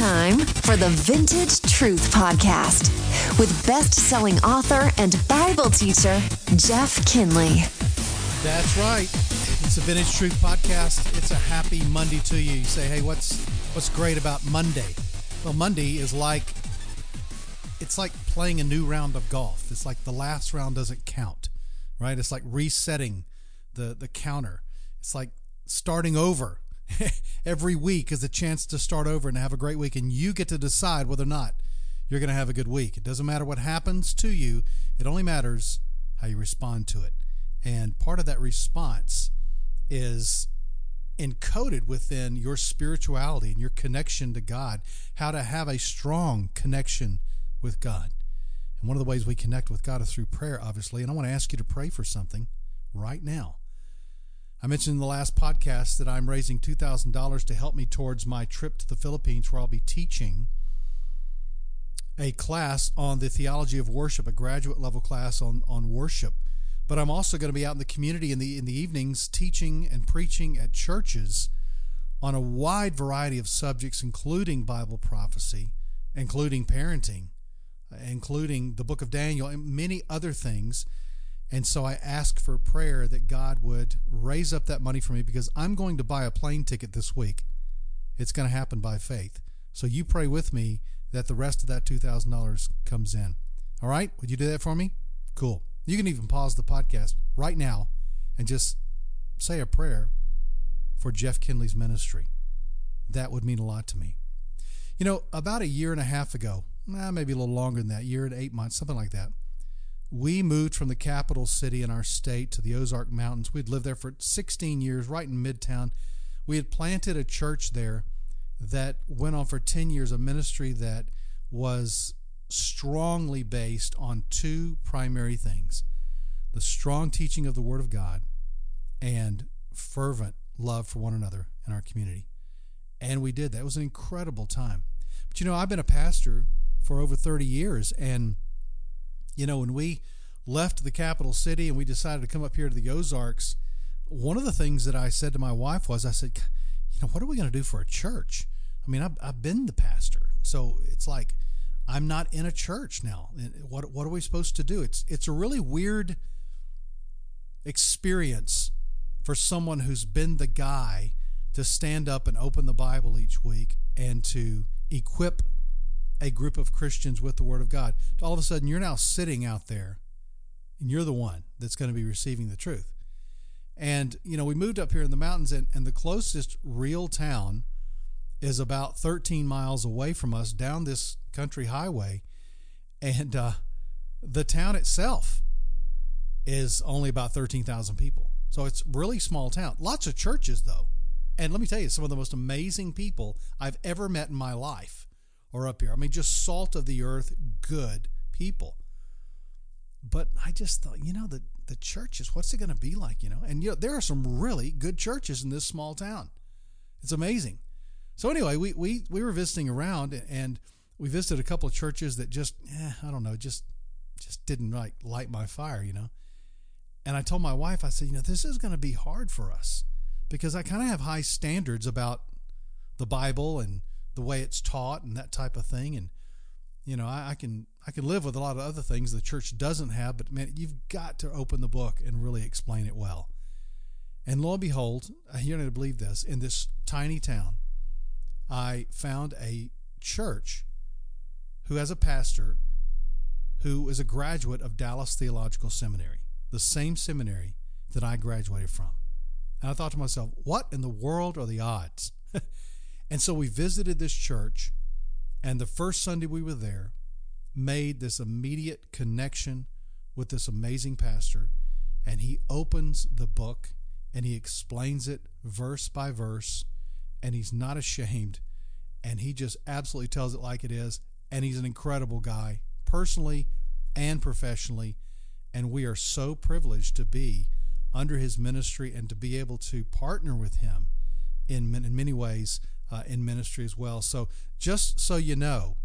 time for the Vintage Truth Podcast with best selling author and Bible teacher, Jeff Kinley. That's right. It's the Vintage Truth Podcast. It's a happy Monday to you. You say, hey, what's what's great about Monday? Well, Monday is like it's like playing a new round of golf. It's like the last round doesn't count, right? It's like resetting the the counter. It's like starting over every week is a chance to start over and have a great week, and you get to decide whether or not you're going to have a good week. It doesn't matter what happens to you, it only matters how you respond to it. And part of that response is encoded within your spirituality and your connection to God, how to have a strong connection with God. And one of the ways we connect with God is through prayer, obviously. And I want to ask you to pray for something right now. I mentioned in the last podcast that I'm raising $2,000 to help me towards my trip to the Philippines, where I'll be teaching a class on the theology of worship, a graduate level class on, on worship. But I'm also going to be out in the community in the in the evenings teaching and preaching at churches on a wide variety of subjects, including Bible prophecy, including parenting, including the book of Daniel, and many other things and so I ask for prayer that God would raise up that money for me because I'm going to buy a plane ticket this week. It's going to happen by faith. So you pray with me that the rest of that $2,000 comes in. All right? Would you do that for me? Cool. You can even pause the podcast right now and just say a prayer for Jeff Kinley's ministry. That would mean a lot to me. You know, about a year and a half ago, maybe a little longer than that, year and eight months, something like that, we moved from the capital city in our state to the Ozark Mountains. We'd lived there for 16 years, right in Midtown. We had planted a church there that went on for 10 years, a ministry that was strongly based on two primary things the strong teaching of the Word of God and fervent love for one another in our community. And we did that. It was an incredible time. But you know, I've been a pastor for over 30 years, and you know, when we left the capital city and we decided to come up here to the Ozarks, one of the things that I said to my wife was, I said, you know, what are we going to do for a church? I mean, I've, I've been the pastor, so it's like I'm not in a church now. What what are we supposed to do? It's it's a really weird experience for someone who's been the guy to stand up and open the Bible each week and to equip a group of Christians with the Word of God. All of a sudden, you're now sitting out there and you're the one that's going to be receiving the truth. And, you know, we moved up here in the mountains, and, and the closest real town is about 13 miles away from us down this country highway. And uh, the town itself is only about 13,000 people. So it's really small town. Lots of churches, though. And let me tell you, some of the most amazing people I've ever met in my life are up here. I mean, just salt of the earth, good people. But I just thought, you know, the, the churches, what's it going to be like, you know? And, you know, there are some really good churches in this small town. It's amazing. So, anyway, we, we, we were visiting around and we visited a couple of churches that just, eh, I don't know, just just didn't like light my fire, you know. And I told my wife, I said, you know, this is going to be hard for us because I kind of have high standards about the Bible and the way it's taught and that type of thing. And you know, I, I, can I can live with a lot of other things the church doesn't have, but man, you've got to open the book and really explain it well. And lo and behold, you're going to believe this. In this tiny town, I found a church who has a pastor who is a graduate of Dallas Theological Seminary, the same seminary that I graduated from. And I thought to myself, what in the world are the odds? And so we visited this church, and the first Sunday we were there, made this immediate connection with this amazing pastor. And he opens the book and he explains it verse by verse, and he's not ashamed. And he just absolutely tells it like it is. And he's an incredible guy, personally and professionally. And we are so privileged to be under his ministry and to be able to partner with him in, in many ways uh, in ministry as well. So, just so you know,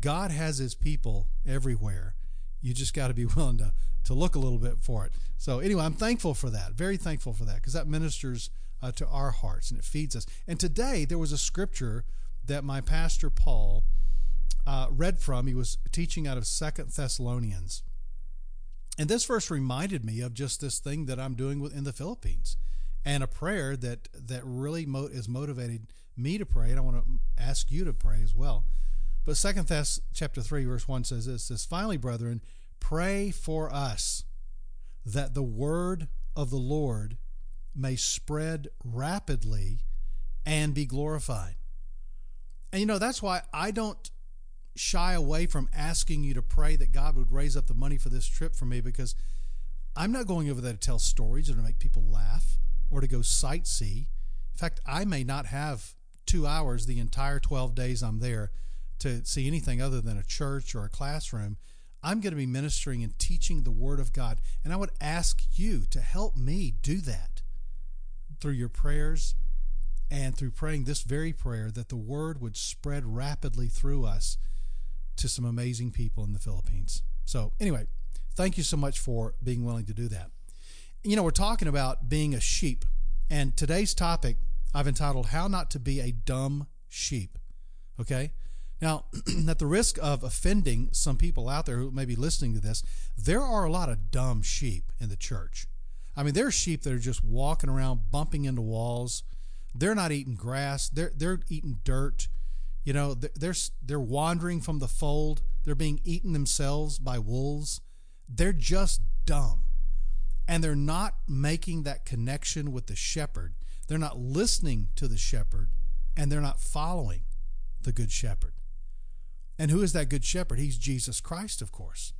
God has his people everywhere. You just got to be willing to, to look a little bit for it. So, anyway, I'm thankful for that. Very thankful for that because that ministers uh, to our hearts and it feeds us. And today, there was a scripture that my pastor Paul uh, read from. He was teaching out of Second Thessalonians. And this verse reminded me of just this thing that I'm doing in the Philippines and a prayer that, that really mo- is motivated me to pray. And I want to ask you to pray as well. But Second Thess chapter 3, verse 1 says this says, Finally, brethren, pray for us that the word of the Lord may spread rapidly and be glorified. And you know, that's why I don't shy away from asking you to pray that God would raise up the money for this trip for me because I'm not going over there to tell stories or to make people laugh or to go sightsee. In fact, I may not have two hours the entire 12 days I'm there to see anything other than a church or a classroom. I'm going to be ministering and teaching the Word of God. And I would ask you to help me do that through your prayers and through praying this very prayer that the Word would spread rapidly through us to some amazing people in the Philippines. So, anyway, thank you so much for being willing to do that. You know, we're talking about being a sheep, and today's topic I've entitled How Not to Be a Dumb Sheep. Okay? Now, at the risk of offending some people out there who may be listening to this, there are a lot of dumb sheep in the church. I mean, there are sheep that are just walking around bumping into walls. They're not eating grass. They're they're eating dirt. You know, they're they're wandering from the fold. They're being eaten themselves by wolves. They're just dumb. And they're not making that connection with the shepherd. They're not listening to the shepherd and they're not following the good shepherd. And who is that good shepherd? He's Jesus Christ, of course.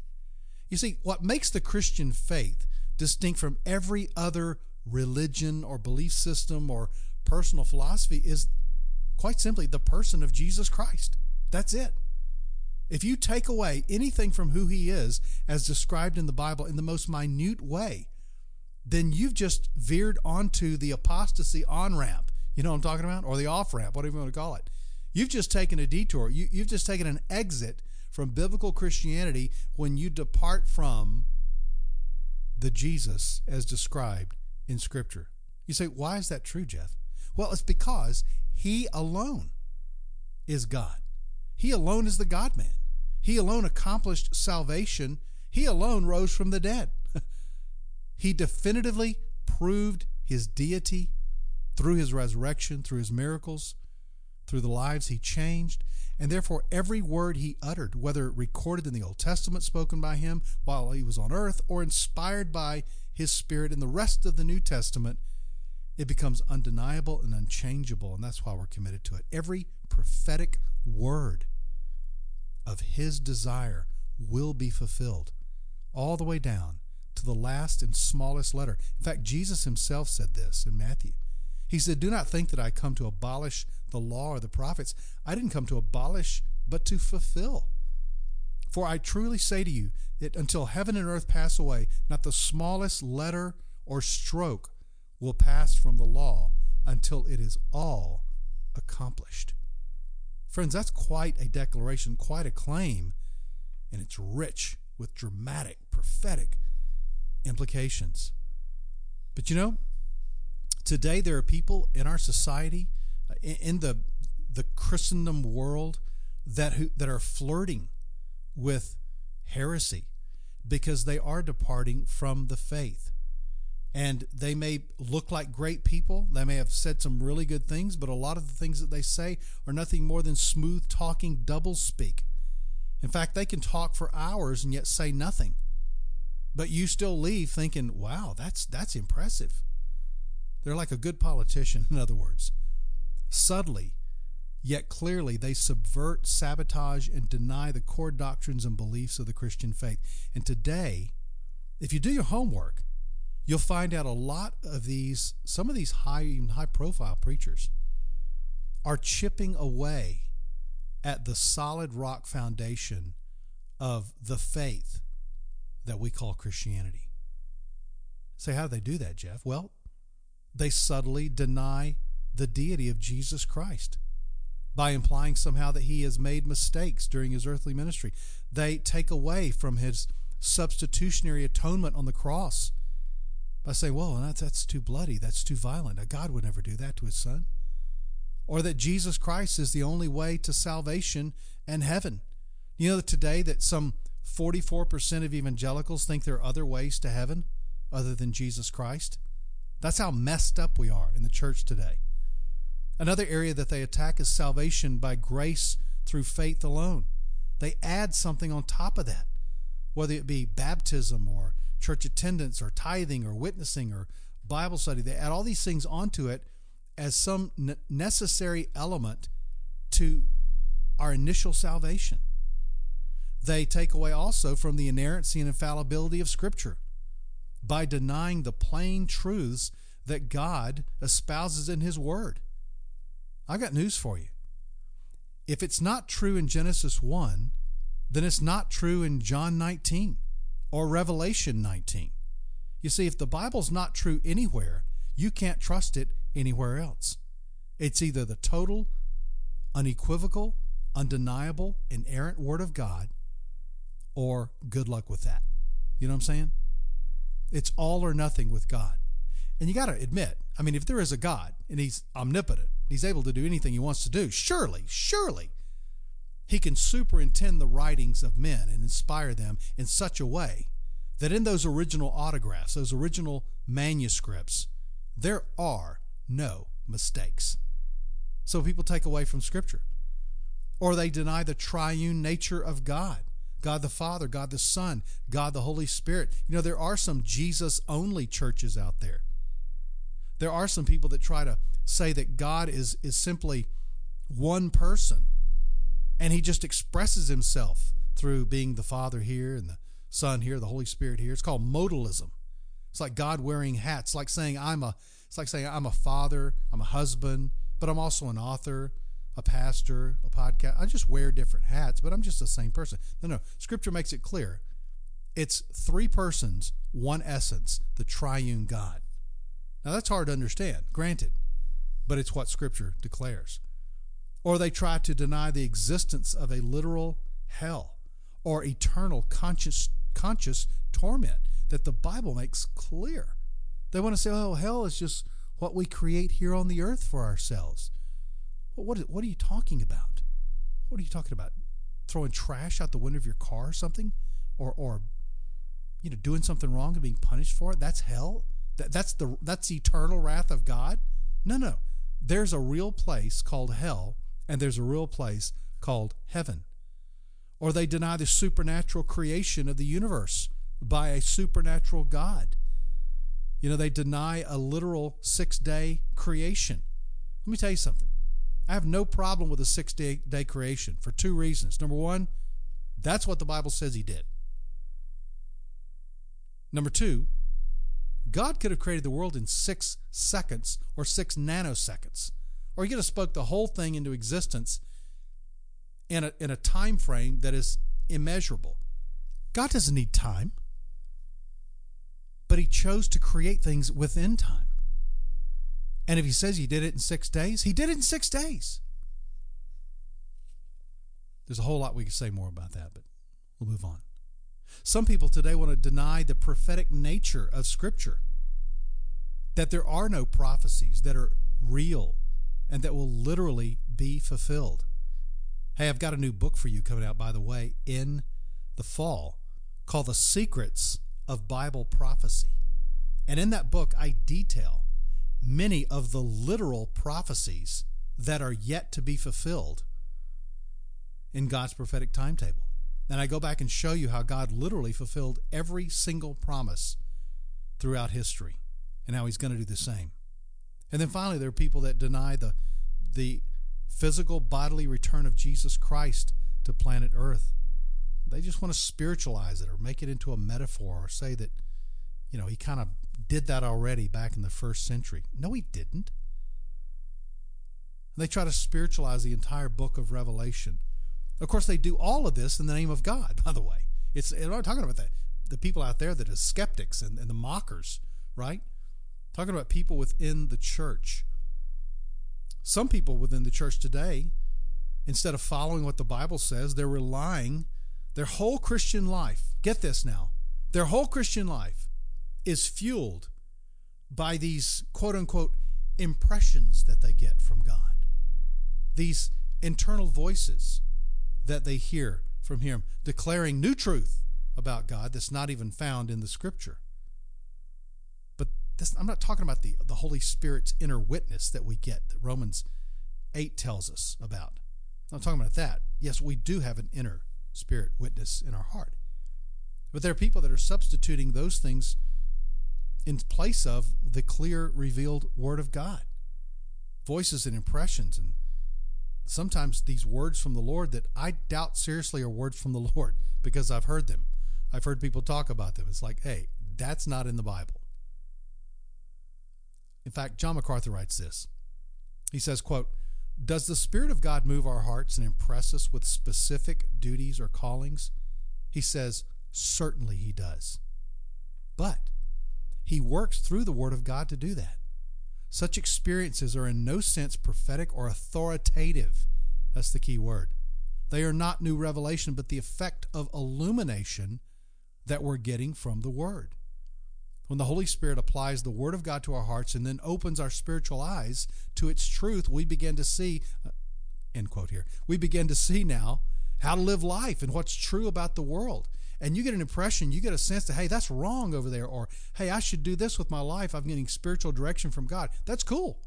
You see, what makes the Christian faith distinct from every other religion or belief system or personal philosophy is quite simply the person of Jesus Christ. That's it. If you take away anything from who he is, as described in the Bible in the most minute way, then you've just veered onto the apostasy on ramp. You know what I'm talking about? Or the off ramp, whatever you want to call it. You've just taken a detour. You, you've just taken an exit from biblical Christianity when you depart from the Jesus as described in Scripture. You say, why is that true, Jeff? Well, it's because he alone is God. He alone is the God man. He alone accomplished salvation. He alone rose from the dead. He definitively proved his deity through his resurrection, through his miracles, through the lives he changed. And therefore, every word he uttered, whether recorded in the Old Testament spoken by him while he was on earth or inspired by his Spirit in the rest of the New Testament, it becomes undeniable and unchangeable, and that's why we're committed to it. Every prophetic word of His desire will be fulfilled, all the way down to the last and smallest letter. In fact, Jesus Himself said this in Matthew. He said, Do not think that I come to abolish the law or the prophets. I didn't come to abolish, but to fulfill. For I truly say to you that until heaven and earth pass away, not the smallest letter or stroke will pass from the law until it is all accomplished. Friends, that's quite a declaration, quite a claim, and it's rich with dramatic, prophetic implications. But you know, today there are people in our society, uh, in the the Christendom world, that who, that are flirting with heresy because they are departing from the faith and they may look like great people. They may have said some really good things, but a lot of the things that they say are nothing more than smooth talking doublespeak. In fact, they can talk for hours and yet say nothing. But you still leave thinking, "Wow, that's that's impressive." They're like a good politician, in other words. Subtly, yet clearly, they subvert, sabotage, and deny the core doctrines and beliefs of the Christian faith. And today, if you do your homework, you'll find out a lot of these, some of these high, even high profile preachers are chipping away at the solid rock foundation of the faith that we call Christianity. Say, how do they do that, Jeff? Well, they subtly deny the deity of Jesus Christ by implying somehow that he has made mistakes during his earthly ministry. They take away from his substitutionary atonement on the cross by saying, well, that's, that's too bloody, that's too violent. A God would never do that to his son. or that Jesus Christ is the only way to salvation and heaven. You know today that some 44% of evangelicals think there are other ways to heaven other than Jesus Christ? That's how messed up we are in the church today. Another area that they attack is salvation by grace through faith alone. They add something on top of that, whether it be baptism or church attendance or tithing or witnessing or Bible study. They add all these things onto it as some necessary element to our initial salvation. They take away also from the inerrancy and infallibility of Scripture by denying the plain truths that God espouses in His Word. I got news for you. If it's not true in Genesis 1, then it's not true in John 19 or Revelation 19. You see, if the Bible's not true anywhere, you can't trust it anywhere else. It's either the total, unequivocal, undeniable, inerrant Word of God, or good luck with that. You know what I'm saying? It's all or nothing with God. And you got to admit, I mean, if there is a God and He's omnipotent, He's able to do anything He wants to do, surely, surely He can superintend the writings of men and inspire them in such a way that in those original autographs, those original manuscripts, there are no mistakes. So people take away from Scripture. Or they deny the triune nature of God God the Father, God the Son, God the Holy Spirit. You know, there are some Jesus only churches out there. There are some people that try to say that God is, is simply one person and he just expresses himself through being the Father here and the Son here, the Holy Spirit here. It's called modalism. It's like God wearing hats. It's like saying I'm a it's like saying I'm a father, I'm a husband, but I'm also an author, a pastor, a podcast. I just wear different hats, but I'm just the same person. No, no. Scripture makes it clear. It's three persons, one essence, the triune God. Now that's hard to understand, granted, but it's what Scripture declares. Or they try to deny the existence of a literal hell or eternal conscious conscious torment that the Bible makes clear. They want to say, oh, hell is just what we create here on the earth for ourselves. What, what are you talking about? What are you talking about? Throwing trash out the window of your car or something? Or, or you know, doing something wrong and being punished for it? That's hell? That, that's, the, that's the eternal wrath of God? No, no. There's a real place called hell, and there's a real place called heaven or they deny the supernatural creation of the universe by a supernatural God. You know, they deny a literal six day creation. Let me tell you something. I have no problem with a six day, day creation for two reasons. Number one, that's what the Bible says He did. Number two, God could have created the world in six seconds or six nanoseconds, or He could have spoke the whole thing into existence in a, in a time frame that is immeasurable. God doesn't need time, but He chose to create things within time. And if He says He did it in six days, He did it in six days. There's a whole lot we could say more about that, but we'll move on. Some people today want to deny the prophetic nature of Scripture, that there are no prophecies that are real and that will literally be fulfilled. Hey, I've got a new book for you coming out, by the way, in the fall called The Secrets of Bible Prophecy. And in that book, I detail many of the literal prophecies that are yet to be fulfilled in God's prophetic timetable. And I go back and show you how God literally fulfilled every single promise throughout history and how he's going to do the same. And then finally, there are people that deny the, the physical bodily return of Jesus Christ to planet Earth. They just want to spiritualize it or make it into a metaphor or say that, you know, he kind of did that already back in the first century. No, he didn't. And They try to spiritualize the entire book of Revelation. Of course, they do all of this in the name of God, by the way. It's, I'm talking about the, the people out there that are skeptics and, and the mockers, right? talking about people within the church some people within the church today, instead of following what the Bible says, they're relying their whole Christian life. Get this now. Their whole Christian life is fueled by these quote unquote impressions that they get from God. these internal voices that they hear from Him declaring new truth about God that's not even found in the Scripture. But this, I'm not talking about the, the Holy Spirit's inner witness that we get that Romans 8 tells us about. I'm not talking about that. Yes, we do have an inner spirit witness in our heart. But there are people that are substituting those things in place of the clear, revealed Word of God. Voices and impressions, and sometimes these words from the Lord that I doubt seriously are words from the Lord because I've heard them. I've heard people talk about them. It's like, hey, that's not in the Bible. In fact, John MacArthur writes this. He says, quote, Does the Spirit of God move our hearts and impress us with specific duties or callings? He says, Certainly he does. But he works through the Word of God to do that. Such experiences are in no sense prophetic or authoritative. That's the key word. They are not new revelation, but the effect of illumination that we're getting from the Word. When the Holy Spirit applies the Word of God to our hearts and then opens our spiritual eyes to its truth, we begin to see, uh, end quote here, we begin to see now how to live life and what's true about the world. And you get an impression, you get a sense that, hey, that's wrong over there, or hey, I should do this with my life. I'm getting spiritual direction from God. That's cool.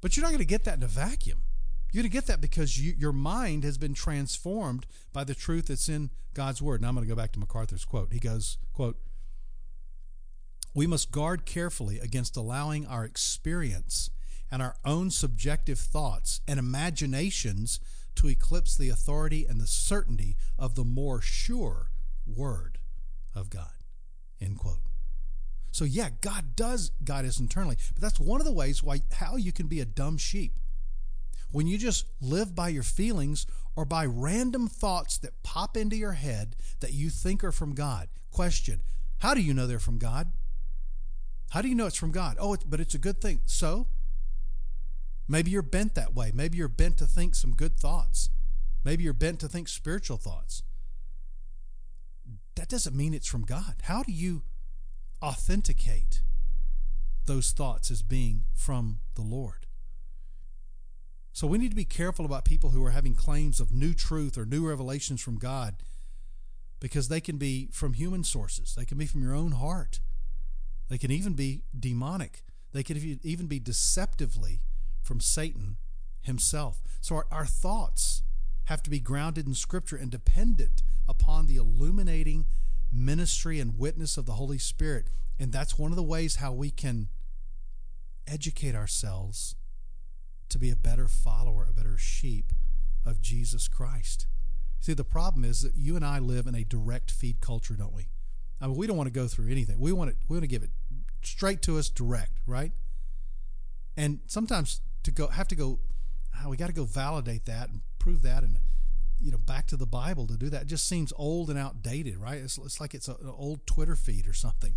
But you're not going to get that in a vacuum. You're going to get that because you, your mind has been transformed by the truth that's in God's word. Now I'm going to go back to MacArthur's quote. He goes, quote, we must guard carefully against allowing our experience and our own subjective thoughts and imaginations to eclipse the authority and the certainty of the more sure word of God. End quote. So yeah, God does guide us internally, but that's one of the ways why how you can be a dumb sheep. When you just live by your feelings or by random thoughts that pop into your head that you think are from God. Question, how do you know they're from God? How do you know it's from God? Oh, it's, but it's a good thing. So, Maybe you're bent that way. Maybe you're bent to think some good thoughts. Maybe you're bent to think spiritual thoughts. That doesn't mean it's from God. How do you authenticate those thoughts as being from the Lord? So we need to be careful about people who are having claims of new truth or new revelations from God because they can be from human sources. They can be from your own heart. They can even be demonic. They can even be deceptively from Satan himself. So our, our thoughts have to be grounded in Scripture and dependent upon the illuminating ministry and witness of the Holy Spirit. And that's one of the ways how we can educate ourselves to be a better follower, a better sheep of Jesus Christ. See, the problem is that you and I live in a direct feed culture, don't we? I mean, we don't want to go through anything. We want it. We want to give it straight to us, direct, right? And sometimes to go have to go oh, we got to go validate that and prove that and you know back to the bible to do that. It just seems old and outdated right? It's, it's like it's a, an old twitter feed or something.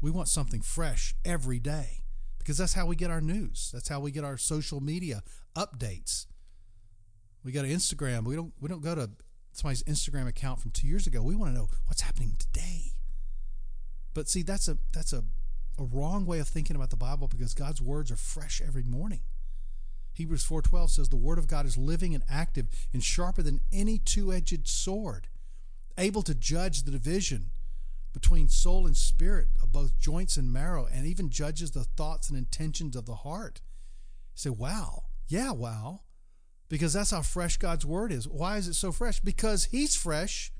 We want something fresh every day because that's how we get our news. That's how we get our social media updates. We go to instagram. We don't we don't go to somebody's instagram account from two years ago. We want to know what's happening today. But see that's a that's a a wrong way of thinking about the Bible because God's words are fresh every morning. Hebrews 4:12 says the word of God is living and active and sharper than any two-edged sword, able to judge the division between soul and spirit of both joints and marrow and even judges the thoughts and intentions of the heart. You say, "Wow. Yeah, wow." Because that's how fresh God's word is. Why is it so fresh? Because he's fresh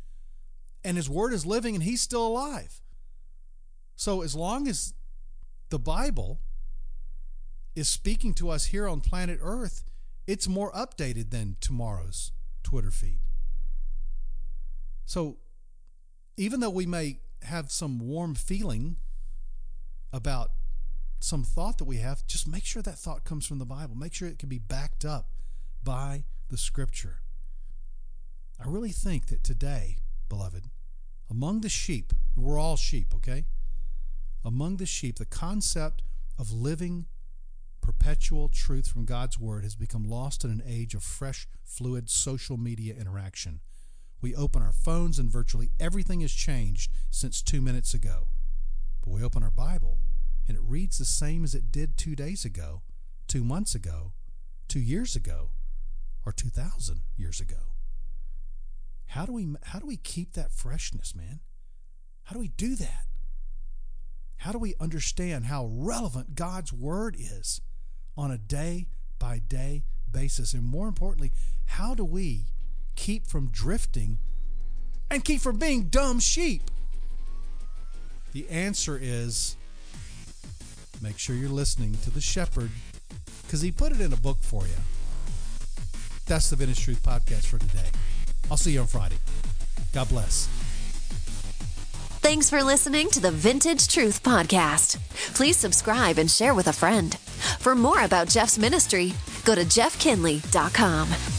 and his word is living and he's still alive. So as long as the Bible is speaking to us here on planet Earth, it's more updated than tomorrow's Twitter feed. So even though we may have some warm feeling about some thought that we have, just make sure that thought comes from the Bible. Make sure it can be backed up by the scripture. I really think that today, beloved, among the sheep, we're all sheep, okay? Among the sheep, the concept of living perpetual truth from God's Word has become lost in an age of fresh, fluid social media interaction. We open our phones and virtually everything has changed since two minutes ago. But we open our Bible and it reads the same as it did two days ago, two months ago, two years ago or 2,000 years ago. How do we how do we keep that freshness, man? How do we do that? How do we understand how relevant God's word is on a day by day basis? And more importantly, how do we keep from drifting and keep from being dumb sheep? The answer is make sure you're listening to the shepherd because he put it in a book for you. That's the Vintage Truth Podcast for today. I'll see you on Friday. God bless. Thanks for listening to the Vintage Truth Podcast. Please subscribe and share with a friend. For more about Jeff's ministry, go to jeffkinley.com.